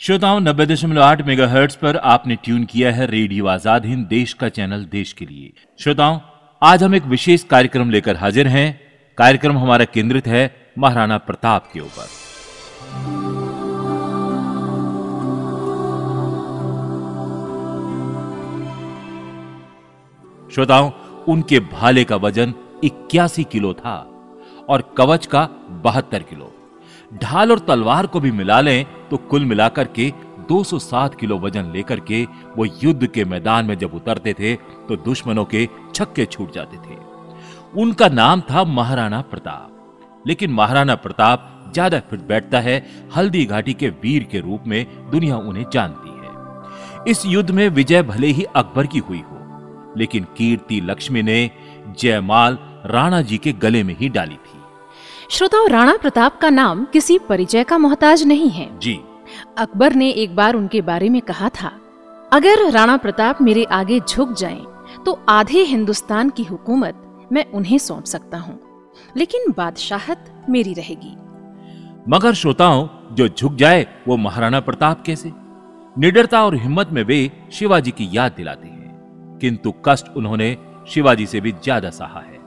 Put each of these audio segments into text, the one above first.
श्रोताओं, नब्बे दशमलव आठ मेगा हर्ट्स पर आपने ट्यून किया है रेडियो आज़ाद हिंद, देश का चैनल देश के लिए। श्रोताओं, आज हम एक विशेष कार्यक्रम लेकर हाजिर हैं। कार्यक्रम हमारा केंद्रित है महाराणा प्रताप के ऊपर। श्रोताओं, उनके भाले का वज़न इक्यासी किलो था और कवच का बहत्तर किलो। ढाल और तलवार को भी मिला लें तो कुल मिलाकर के 207 किलो वज़न लेकर के वो युद्ध के मैदान में जब उतरते थे तो दुश्मनों के छक्के छूट जाते थे। उनका नाम था महाराणा प्रताप। लेकिन महाराणा प्रताप ज़्यादा फिट बैठता है, हल्दी घाटी के वीर के रूप में दुनिया उन्हें जानती है। इस युद्ध में विजय भले ही अकबर की हुई हो, लेकिन कीर्ति लक्ष्मी ने जयमाल राणा जी के गले में ही डाली श्रोताओ राणा प्रताप का नाम किसी परिचय का मोहताज नहीं है। जी। अकबर ने एक बार उनके बारे में कहा था अगर राणा प्रताप मेरे आगे झुक जाएँ, तो आधे हिंदुस्तान की हुकूमत मैं उन्हें सौंप सकता हूँ लेकिन बादशाहत मेरी रहेगी। मगर श्रोताओं जो झुक जाए वो महाराणा प्रताप कैसे? निडरता और हिम्मत में वे शिवाजी की याद दिलाते हैं किंतु कष्ट उन्होंने शिवाजी से भी ज़्यादा सहा है।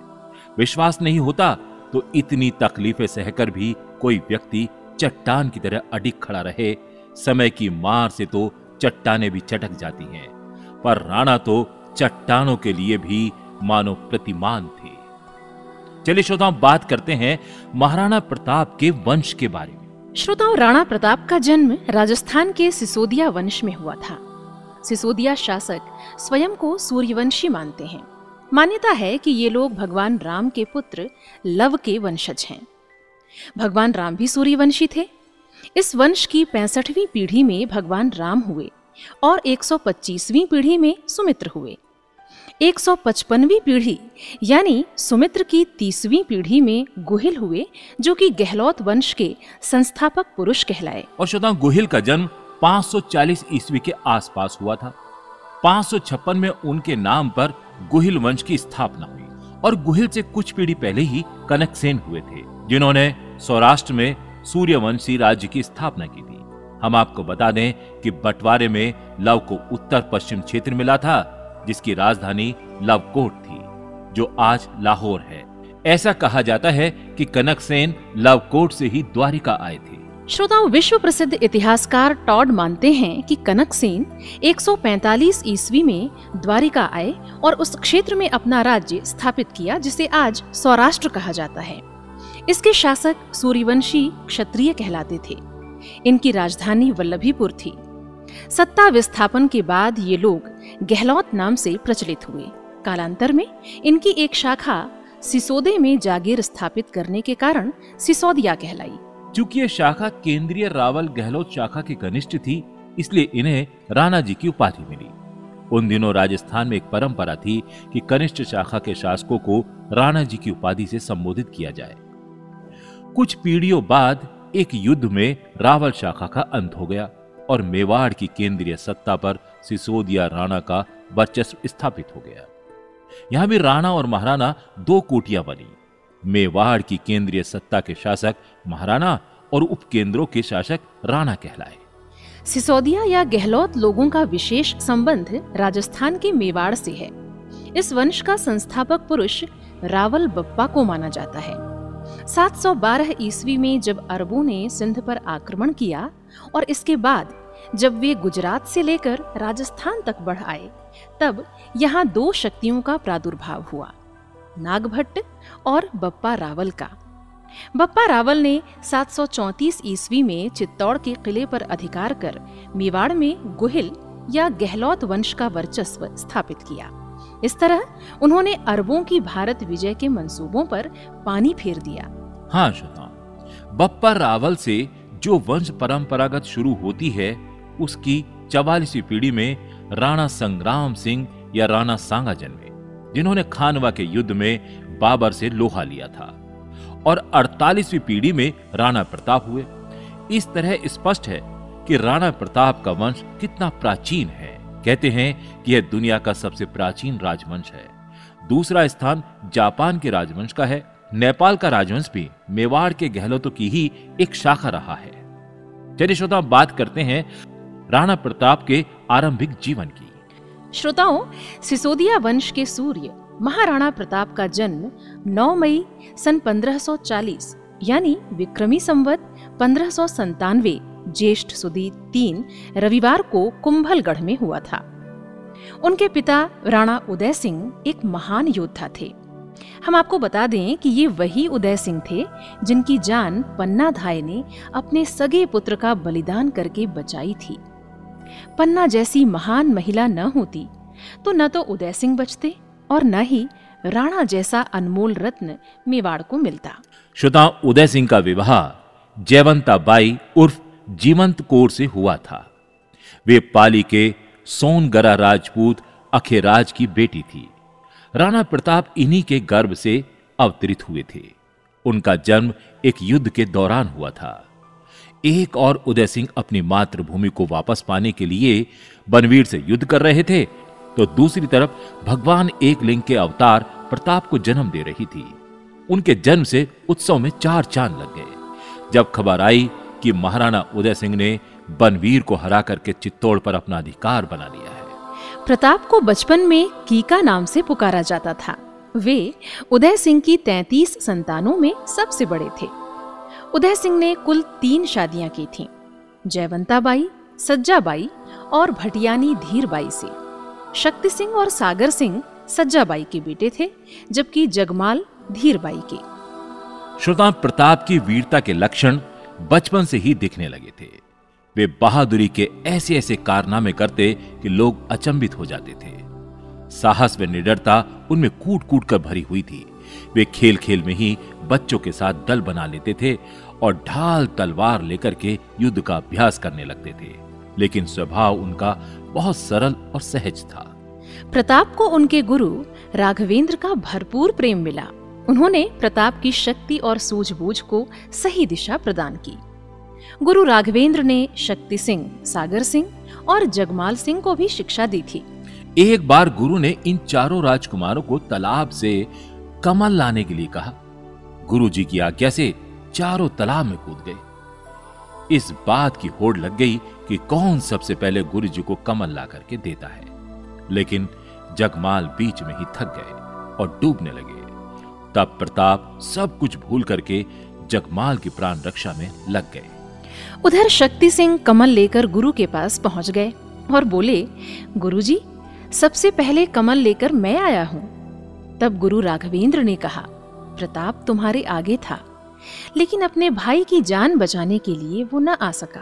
विश्वास नहीं होता तो इतनी तकलीफें सहकर भी कोई व्यक्ति चट्टान की तरह अडिग खड़ा रहे। समय की मार से तो चट्टाने भी चटक जाती हैं, पर राणा तो चट्टानों के लिए भी मानो प्रतिमान थे। चलिए श्रोताओं, बात करते हैं महाराणा प्रताप के वंश के बारे में। श्रोताओं, राणा प्रताप का जन्म राजस्थान के सिसोदिया वंश में हुआ था। सिसोदिया शासक स्वयं को सूर्यवंशी मानते हैं। मान्यता है कि ये लोग भगवान राम के पुत्र लव के वंशज हैं। भगवान राम भी सूर्यवंशी थे। इस वंश की पैंसठवीं पीढ़ी में भगवान राम हुए और 125वीं पीढ़ी में सुमित्र हुए। 155वीं पीढ़ी, यानी सुमित्र की तीसवीं पीढ़ी में गुहिल हुए, जो कि गहलोत वंश के संस्थापक पुरुष कहलाए। और श्रोता गुहिल का जन्म 540 ईस्वी के आसपास हुआ था। 556 में उनके नाम पर गुहिल वंश की स्थापना हुई और गुहिल से कुछ पीढ़ी पहले ही कनकसेन हुए थे, जिन्होंने सौराष्ट्र में सूर्यवंशी राज्य की स्थापना की थी। हम आपको बता दें कि बंटवारे में लव को उत्तर पश्चिम क्षेत्र मिला था, जिसकी राजधानी लवकोट थी, जो आज लाहौर है। ऐसा कहा जाता है कि कनकसेन लवकोट से ही द्वारिका आए थे। श्रोताओं विश्व प्रसिद्ध इतिहासकार टॉड मानते हैं कि कनक सेन 145 ईस्वी में द्वारिका आए और उस क्षेत्र में अपना राज्य स्थापित किया, जिसे आज सौराष्ट्र कहा जाता है। इसके शासक सूर्यवंशी क्षत्रिय कहलाते थे। इनकी राजधानी वल्लभीपुर थी। सत्ता विस्थापन के बाद ये लोग गहलौत नाम से प्रचलित हुए। कालांतर में इनकी एक शाखा सिसोदे में जागीर स्थापित करने के कारण सिसोदिया कहलाई। चूँकि ये शाखा केंद्रीय रावल गहलोत शाखा की घनिष्ठ थी, इसलिए इन्हें राणा जी की उपाधि मिली। उन दिनों राजस्थान में एक परंपरा थी कि कनिष्ठ शाखा के शासकों को राणा जी की उपाधि से संबोधित किया जाए। कुछ पीढ़ियों बाद एक युद्ध में रावल शाखा का अंत हो गया और मेवाड़ की केंद्रीय सत्ता पर सिसोदिया राणा का वर्चस्व स्थापित हो गया। यहाँ भी राणा और महाराणा दो कोटियाँ बनी। मेवाड़ की केंद्रीय सत्ता के शासक महाराणा और उपकेंद्रों के शासक राणा कहलाए। सिसोदिया या गहलोत लोगों का विशेष संबंध राजस्थान के मेवाड़ से है। इस वंश का संस्थापक पुरुष रावल बप्पा को माना जाता है। 712 ईस्वी में जब अरबों ने सिंध पर आक्रमण किया और इसके बाद जब वे गुजरात से लेकर राजस्थान तक बढ़ आए, तब यहाँ दो शक्तियों का प्रादुर्भाव हुआ। नागभट्ट और बप्पा रावल का। बप्पा रावल ने 734 ईस्वी में चित्तौड़ के किले पर अधिकार कर मेवाड़ में गुहिल या गहलोत वंश का वर्चस्व स्थापित किया। इस तरह उन्होंने अरबों की भारत विजय के मंसूबों पर पानी फेर दिया। हाँ श्रोता बप्पा रावल से जो वंश परंपरागत शुरू होती है, उसकी चवालीसवीं पीढ़ी में राणा संग्राम सिंह या राणा सांगा जन्मे। जिन्होंने खानवा के युद्ध में बाबर से लोहा लिया था। और 48वीं पीढ़ी में राणा प्रताप हुए। इस तरह स्पष्ट है कि राणा प्रताप का वंश कितना प्राचीन है। कहते हैं कि यह दुनिया का सबसे प्राचीन राजवंश है। दूसरा स्थान जापान के राजवंश का है। नेपाल का राजवंश भी मेवाड़ के गहलोतों की ही एक शाखा रहा है। चलिए श्रोता बात करते हैं राणा प्रताप के आरंभिक जीवन की। श्रोताओं, सिसोदिया वंश के सूर्य, महाराणा प्रताप का जन्म 9 मई सन 1540 यानी विक्रमी संवत पंद्रह ज्येष्ठ सुदी तीन, रविवार को कुंभलगढ़ में हुआ था। उनके पिता राणा उदय सिंह एक महान योद्धा थे। हम आपको बता दें कि ये वही उदय सिंह थे, जिनकी जान पन्ना धाय ने अपने सगे पुत्र का बलिदान करके बचाई थी। पन्ना जैसी महान महिला न होती तो न तो उदय सिंह बचते और न ही राणा जैसा अनमोल रत्न मेवाड़ को मिलता। श्रोता, उदय सिंह का विवाह जयवंता बाई उर्फ़ जीवंत कौर से हुआ था। वे पाली के सोनगरा राजपूत अखेराज की बेटी थी। राणा प्रताप इन्हीं के गर्भ से अवतरित हुए थे। उनका जन्म एक युद्ध के दौरान हुआ था। एक और उदय सिंह अपनी मातृभूमि को वापस पाने के लिए बनवीर से युद्ध कर रहे थे तो दूसरी तरफ़ भगवान एक लिंग के अवतार प्रताप को जन्म दे रही थी। उनके जन्म से उत्सव में चार चाँद लग गए। जब खबर आई कि महाराणा उदय सिंह ने बनवीर को हरा करके चित्तौड़ पर अपना अधिकार बना लिया है। प्रताप को बचपन में कीका नाम से पुकारा जाता था। वे उदय सिंह की तैतीस संतानों में सबसे बड़े थे। उदय सिंह ने कुल तीन शादियाँ की थीं, जयवंताबाई, सज्जाबाई और भटियानी धीरबाई से। शक्ति सिंह और सागर सिंह सज्जाबाई के बेटे थे, जबकि जगमाल धीरबाई के। श्रोता प्रताप की वीरता के लक्षण बचपन से ही दिखने लगे थे। वे बहादुरी के ऐसे ऐसे कारनामे करते कि लोग अचंभित हो जाते थे। साहस व निडरता उनमें कूट कूट कर भरी हुई थी। वे खेल खेल में ही बच्चों के साथ दल बना लेते थे और ढाल तलवार लेकर के युद्ध का अभ्यास करने लगते थे। लेकिन स्वभाव उनका बहुत सरल और सहज था। प्रताप को उनके गुरु राघवेंद्र का भरपूर प्रेम मिला। उन्होंने प्रताप की शक्ति और सूझबूझ को सही दिशा प्रदान की। गुरु राघवेंद्र ने शक्ति सिंह सागर सिंह और जगमाल सिंह को भी शिक्षा दी थी। एक बार गुरु ने इन चारों राजकुमारों को तालाब से कमल लाने के लिए कहा। गुरु जी की आज्ञा से चारों तालाब में कूद गए। इस बात की होड़ लग गई कि कौन सबसे पहले गुरु जी को कमल ला करके देता है। लेकिन जगमाल बीच में ही थक गए और डूबने लगे। तब प्रताप सब कुछ भूल करके जगमाल की प्राण रक्षा में लग गए। उधर शक्ति सिंह कमल लेकर गुरु के पास पहुँच गए और बोले गुरुजी, सबसे पहले कमल लेकर मैं आया हूँ। तब गुरु राघवेंद्र ने कहा, प्रताप तुम्हारे आगे था, लेकिन अपने भाई की जान बचाने के लिए वो न आ सका।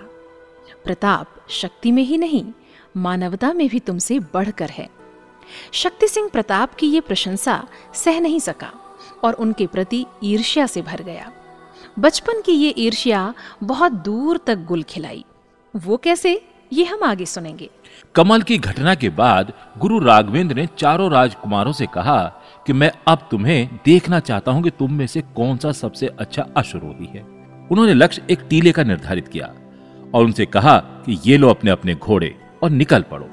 प्रताप शक्ति में ही नहीं, मानवता में भी तुमसे बढ़कर है। शक्ति सिंह प्रताप की ये प्रशंसा सह नहीं सका और उनके प्रति ईर्ष्या से भर गया। बचपन की ये ईर्ष्या बहुत दूर तक गुल खिलाई। वो कैसे? ये हम आगे सुनेंगे। कमल की घटना के बाद गुरु राघवेंद्र ने चारों राजकुमारों से कहा कि मैं अब तुम्हें देखना चाहता हूँ कि तुम में से कौन सा सबसे अच्छा अश्वरोही है। उन्होंने लक्ष्य एक टीले का निर्धारित किया और उनसे कहा कि ये लो अपने अपने घोड़े और निकल पड़ो।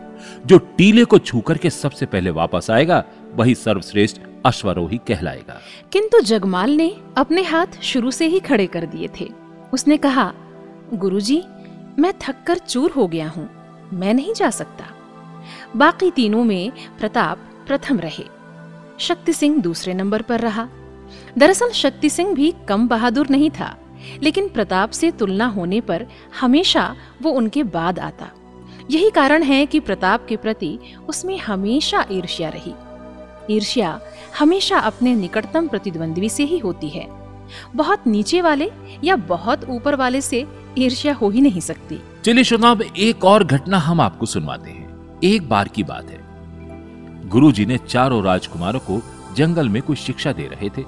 जो टीले को छू करके सबसे पहले वापस आएगा वही सर्वश्रेष्ठ अश्वरोही कहलाएगा। किंतु जगमाल ने अपने हाथ शुरू से ही खड़े कर दिए थे। उसने कहा गुरुजी, मैं थक कर चूर हो गया हूँ। मैं नहीं जा सकता। बाकी तीनों में प्रताप प्रथम रहे। शक्ति सिंह दूसरे नंबर पर रहा। दरअसल शक्ति सिंह भी कम बहादुर नहीं था, लेकिन प्रताप से तुलना होने पर हमेशा वो उनके बाद आता। यही कारण है कि प्रताप के प्रति उसमें हमेशा ईर्ष्या रही। ईर्ष्या हमेशा अपने निकटतम प्रतिद्वंद्वी से ही होती है। बहुत नीचे वाले या बहुत ऊपर वाले से ईर्ष्या हो ही नहीं सकती। चलिए श्रोताओं एक और घटना हम आपको सुनवाते हैं। एक बार की बात है। गुरुजी ने चारों राजकुमारों को जंगल में कुछ शिक्षा दे रहे थे।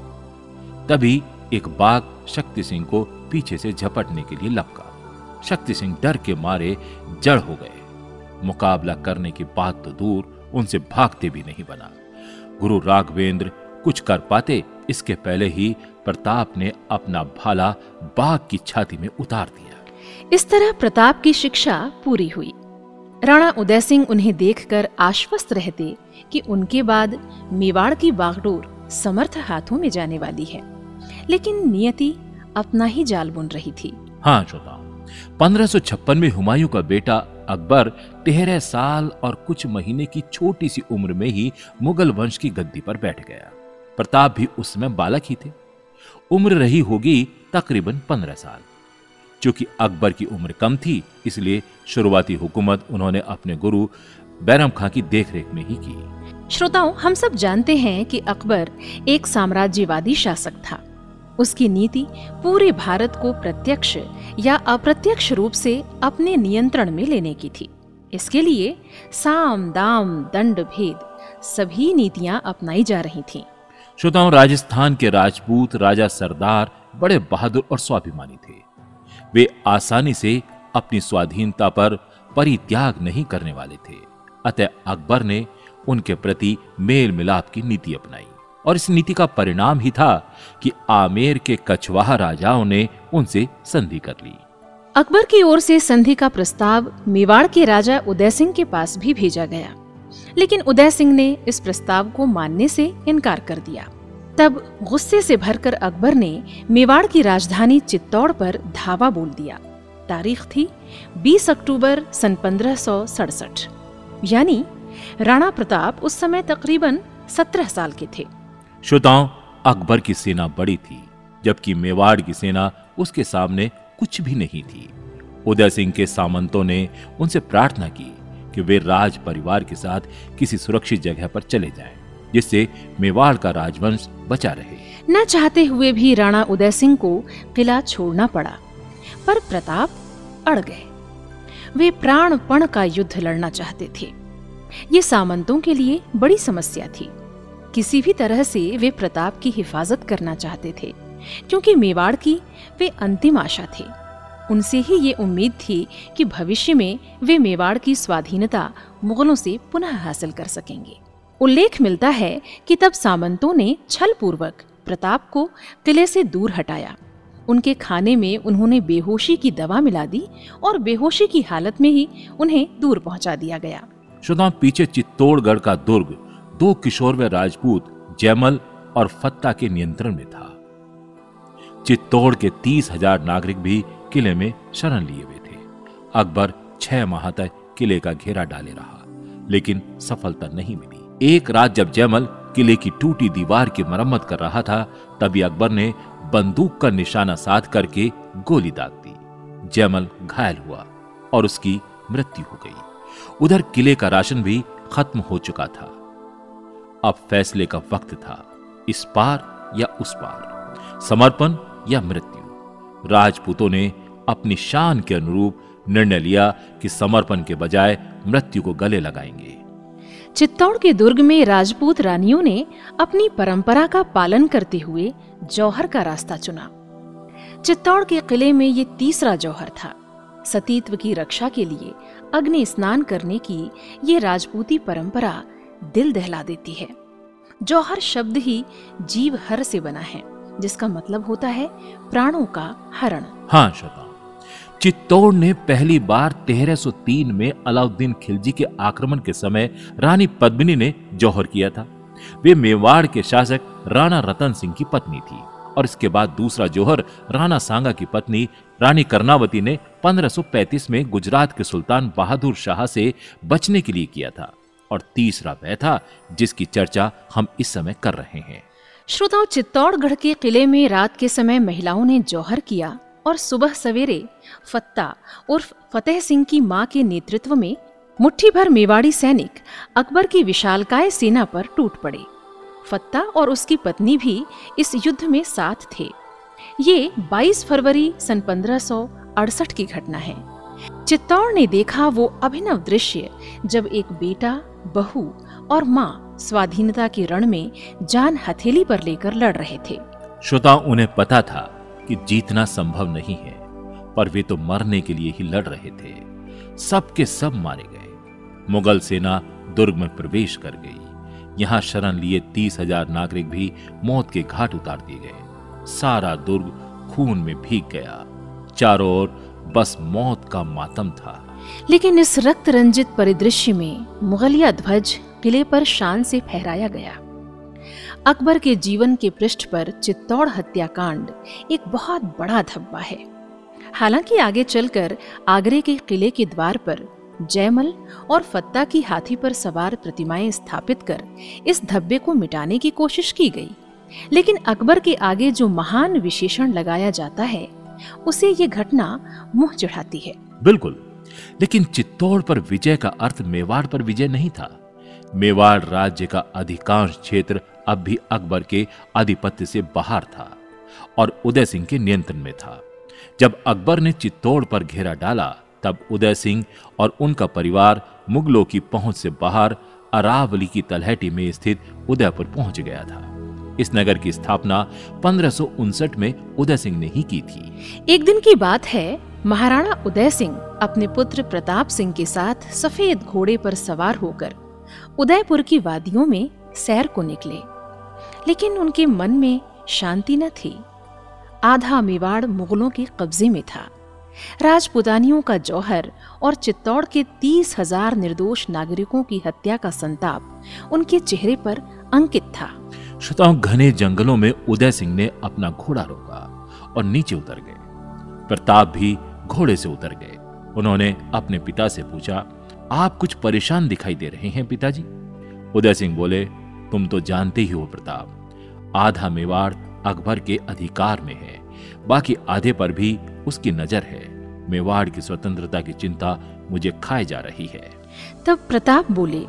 तभी एक बाघ शक्ति सिंह को पीछे से झपटने के लिए लपका। शक्ति सिंह डर के मारे जड़ हो गए। मुकाबला करने की बात तो दूर, उनसे भागते भी नहीं बना। गुरु राघवेंद्र कुछ कर पाते, इसके पहले ही प्रताप ने अपना भाला बाघ की छाती में उतार दिया। इस तरह प्रताप की शिक्षा पूरी हुई। राणा उदय सिंह उन्हें देखकर आश्वस्त रहते कि उनके बाद मेवाड़ की बागडोर समर्थ हाथों में जाने वाली है। लेकिन नियति अपना ही जाल बुन रही थी। हाँ श्रोता 1556 में हुमायूं का बेटा अकबर तेरह साल और कुछ महीने की छोटी सी उम्र में ही मुगल वंश की गद्दी पर बैठ गया। प्रताप भी उस समय बालक ही थे। उम्र रही होगी तकरीबन पंद्रह साल। क्योंकि अकबर की उम्र कम थी इसलिए शुरुआती हुकूमत उन्होंने अपने गुरु बैरम खां की देखरेख में ही की। श्रोताओं हम सब जानते हैं कि अकबर एक साम्राज्यवादी शासक था। उसकी नीति पूरे भारत को प्रत्यक्ष या अप्रत्यक्ष रूप से अपने नियंत्रण में लेने की थी। इसके लिए साम दाम दंड भेद सभी नीतियाँ अपनाई जा रही थीं। श्रोताओं राजस्थान के राजपूत राजा सरदार बड़े बहादुर और स्वाभिमानी थे। वे आसानी से अपनी स्वाधीनता पर परित्याग नहीं करने वाले थे। अतः अकबर ने उनके प्रति मेल मिलाप की नीति अपनाई और इस नीति का परिणाम ही था कि आमेर के कछवाहा राजाओं ने उनसे संधि कर ली। अकबर की ओर से संधि का प्रस्ताव मेवाड़ के राजा उदय सिंह के पास भी भेजा गया। लेकिन उदय सिंह ने इस प्रस्ताव को मानने से इनकार कर दिया। तब गुस्से से भरकर अकबर ने मेवाड़ की राजधानी चित्तौड़ पर धावा बोल दिया। तारीख थी 20 अक्टूबर सन पंद्रह यानी राणा प्रताप उस समय तकरीबन सत्रह साल के थे। श्रोताओं अकबर की सेना बड़ी थी जबकि मेवाड़ की सेना उसके सामने कुछ भी नहीं थी। उदय सिंह के सामंतों ने उनसे प्रार्थना की कि वे राज परिवार के साथ किसी सुरक्षित जगह पर चले जाएँ, जिससे मेवाड़ का राजवंश बचा रहे। न चाहते हुए भी राणा उदय सिंह को किला छोड़ना पड़ा, पर प्रताप अड़ गए। वे प्राणपण का युद्ध लड़ना चाहते थे। ये सामंतों के लिए बड़ी समस्या थी। किसी भी तरह से वे प्रताप की हिफाजत करना चाहते थे, क्योंकि मेवाड़ की वे अंतिम आशा थे। उनसे ही ये उम्मीद थी कि भविष्य में वे मेवाड़ की स्वाधीनता मुगलों से पुनः हासिल कर सकेंगे। उल्लेख मिलता है कि तब सामंतों ने छल पूर्वक प्रताप को किले से दूर हटाया। उनके खाने में उन्होंने बेहोशी की दवा मिला दी और बेहोशी की हालत में ही उन्हें दूर पहुँचा दिया गया। श्रोताओं पीछे चित्तौड़गढ़ का दुर्ग दो किशोर राजपूत जैमल और फत्ता के नियंत्रण में था। चित्तौड़ के तीस हज़ार नागरिक भी किले में शरण लिए हुए थे। अकबर छह माह तक किले का घेरा डाले रहा, लेकिन सफलता नहीं मिली। एक रात जब जयमल किले की टूटी दीवार की मरम्मत कर रहा था, तभी अकबर ने बंदूक का निशाना साध करके गोली दाग दी। जयमल घायल हुआ और उसकी मृत्यु हो गई। उधर किले का राशन भी खत्म हो चुका था। अब फैसले का वक्त था, इस पार या उस पार, समर्पण या मृत्यु। राजपूतों ने अपनी शान के अनुरूप निर्णय लिया कि समर्पण के बजाय मृत्यु को गले लगाएँगे। चित्तौड़ के दुर्ग में राजपूत रानियों ने अपनी परंपरा का पालन करते हुए जौहर का रास्ता चुना। चित्तौड़ के किले में ये तीसरा जौहर था। सतीत्व की रक्षा के लिए अग्नि स्नान करने की ये राजपूती परंपरा दिल दहला देती है। जौहर शब्द ही जीव हर से बना है, जिसका मतलब होता है प्राणों का हरण। हाँ श्रोता चित्तौड़ ने पहली बार 1303 में अलाउद्दीन खिलजी के आक्रमण के समय रानी पद्मिनी ने जौहर किया था। वे मेवाड़ के शासक राणा रतन सिंह की पत्नी थी और इसके बाद दूसरा जौहर राणा सांगा की पत्नी रानी कर्णावती ने 1535 में गुजरात के सुल्तान बहादुर शाह से बचने के लिए किया था और तीसरा वह था जिसकी चर्चा हम इस समय कर रहे हैं। श्रोताओं, चित्तौड़गढ़ के किले में रात के समय महिलाओं ने जौहर किया। और सुबह सवेरे फत्ता उर्फ़ फतेह सिंह की माँ के नेतृत्व में मुट्ठी भर मेवाड़ी सैनिक अकबर की विशालकाय सेना पर टूट पड़े। फत्ता और उसकी पत्नी भी इस युद्ध में साथ थे। ये 22 फरवरी सन पंद्रह की घटना है। चित्तौड़ ने देखा वो अभिनव दृश्य जब एक बेटा, बहू और माँ स्वाधीनता के रण में जान हथेली पर लेकर लड़ रहे थे। श्रोता उन्हें पता था कि जीतना संभव नहीं है, पर वे तो मरने के लिए ही लड़ रहे थे। सब के सब मारे गए। मुगल सेना दुर्ग में प्रवेश कर गई। यहाँ शरण लिए तीस हज़ार नागरिक भी मौत के घाट उतार दिए गए। सारा दुर्ग खून में भीग गया। चारों ओर बस मौत का मातम था। लेकिन इस रक्त रंजित परिदृश्य में मुगलिया ध्वज किले पर शान से फहराया गया। अकबर के जीवन के पृष्ठ पर चित्तौड़ हत्याकांड एक बहुत बड़ा धब्बा है। हालाँकि आगे चलकर आगरे के किले के द्वार पर जयमल और फत्ता की हाथी पर सवार प्रतिमाएँ स्थापित कर इस धब्बे को मिटाने की कोशिश की गई। लेकिन अकबर के आगे जो महान विशेषण लगाया जाता है, उसे ये घटना मुँह चढ़ाती है। बिल्कुल। लेकिन चित्तौड़ पर विजय का अर्थ मेवाड़ पर विजय नहीं था। मेवाड़ राज्य का अधिकांश क्षेत्र अब भी अकबर के आधिपत्य से बाहर था और उदय सिंह के नियंत्रण में था। जब अकबर ने चित्तौड़ पर घेरा डाला, तब उदय सिंह और उनका परिवार मुगलों की पहुँच से बाहर अरावली की तलहटी में स्थित उदयपुर पहुँच गया था। इस नगर की स्थापना पंद्रह में उदय सिंह ने ही की थी। एक दिन की बात है, महाराणा उदय सिंह अपने पुत्र प्रताप सिंह के साथ सफ़ेद घोड़े पर सवार होकर उदयपुर की वादियों में सैर को निकले। लेकिन उनके मन में शांति न थी। आधा मेवाड़ मुगलों के कब्जे में था। राजपुतानियों का जौहर और चित्तौड़ के तीस हज़ार निर्दोष नागरिकों की हत्या का संताप उनके चेहरे पर अंकित था। श्रोताओं, घने जंगलों में उदय सिंह ने अपना घोड़ा रोका और नीचे उतर गए। प्रताप भी घोड़े से उतर गए। उन्होंने अपने पिता से पूछा, आप कुछ परेशान दिखाई दे रहे हैं पिताजी? उदय सिंह बोले तुम तो जानते ही हो प्रताप, आधा मेवाड़ अकबर के अधिकार में है, बाकी आधे पर भी उसकी नज़र है। मेवाड़ की स्वतंत्रता की चिंता मुझे खाए जा रही है। तब प्रताप बोले,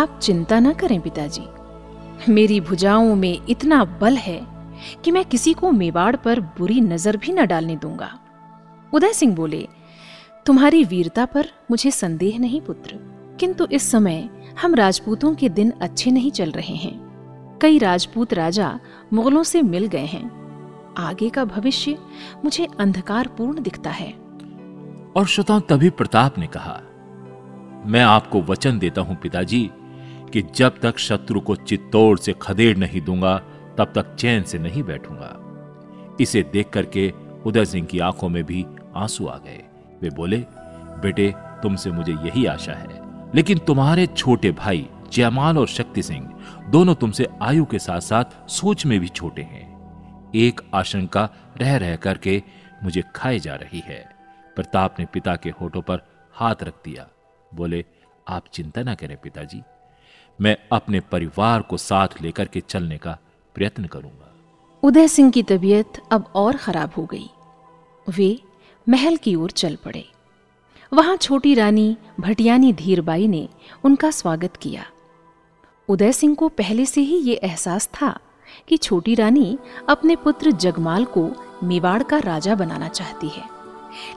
आप चिंता न करें पिताजी। मेरी भुजाओं में इतना बल है कि मैं किसी को मेवाड़ पर बुरी नज़र भी न डालने दूँगा। उदय सिंह बोले, तुम्हारी वीरता पर मुझे संदेह नहीं पुत्र, किंतु इस समय हम राजपूतों के दिन अच्छे नहीं चल रहे हैं। कई राजपूत राजा मुगलों से मिल गए हैं। आगे का भविष्य मुझे अंधकारपूर्ण दिखता है। और श्रोताओं तभी प्रताप ने कहा, मैं आपको वचन देता हूँ पिताजी, कि जब तक शत्रु को चित्तौड़ से खदेड़ नहीं दूँगा, तब तक चैन से नहीं बैठूँगा। इसे देख करके उदय सिंह की आँखों में भी आँसू आ गए। वे बोले, बेटे, तुमसे मुझे यही आशा है। लेकिन तुम्हारे छोटे भाई जयमाल और शक्ति सिंह दोनों तुमसे आयु के साथ साथ सोच में भी छोटे हैं। एक आशंका रह रह करके मुझे खाई जा रही है। प्रताप ने पिता के होठों पर हाथ रख दिया। बोले, आप चिंता ना करें पिताजी, मैं अपने परिवार को साथ लेकर के चलने का प्रयत्न करूँगा। उदय सिंह की तबीयत अब और खराब हो गई। वे महल की ओर चल पड़े। वहाँ छोटी रानी भटियानी धीरबाई ने उनका स्वागत किया। उदय सिंह को पहले से ही ये एहसास था कि छोटी रानी अपने पुत्र जगमाल को मेवाड़ का राजा बनाना चाहती है।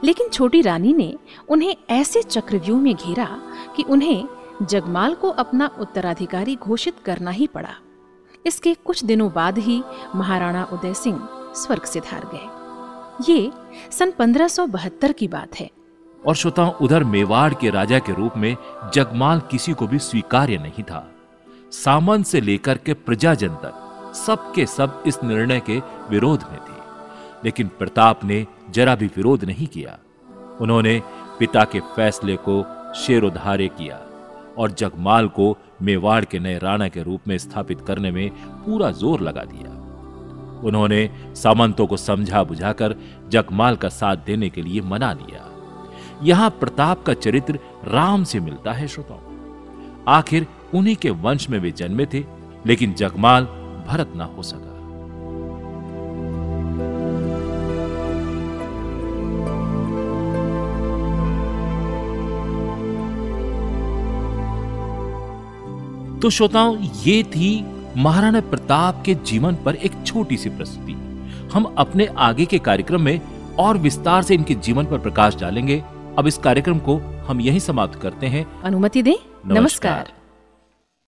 लेकिन छोटी रानी ने उन्हें ऐसे चक्रव्यूह में घेरा कि उन्हें जगमाल को अपना उत्तराधिकारी घोषित करना ही पड़ा। इसके कुछ दिनों बाद ही महाराणा उदय सिंह स्वर्ग से धार गए। ये सन 1572 की बात है। और श्रोताओं, उधर मेवाड़ के राजा के रूप में जगमाल किसी को भी स्वीकार्य नहीं था। सामंत से लेकर के प्रजाजन तक सबके सब इस निर्णय के विरोध में थे। लेकिन प्रताप ने जरा भी विरोध नहीं किया। उन्होंने पिता के फैसले को शेरोधार्य किया और जगमाल को मेवाड़ के नए राणा के रूप में स्थापित करने में पूरा ज़ोर लगा दिया। उन्होंने सामंतों को समझा बुझाकर जगमाल का साथ देने के लिए मना लिया। यहाँ प्रताप का चरित्र राम से मिलता है, श्रोताओं। आखिर उन्हीं के वंश में वे जन्मे थे, लेकिन जगमाल भरत ना हो सका। तो श्रोताओं, ये थी महाराणा प्रताप के जीवन पर एक छोटी सी प्रस्तुति। हम अपने आगे के कार्यक्रम में और विस्तार से इनके जीवन पर प्रकाश डालेंगे। अब इस कार्यक्रम को हम यही समाप्त करते हैं अनुमति दें नमस्कार, नमस्कार।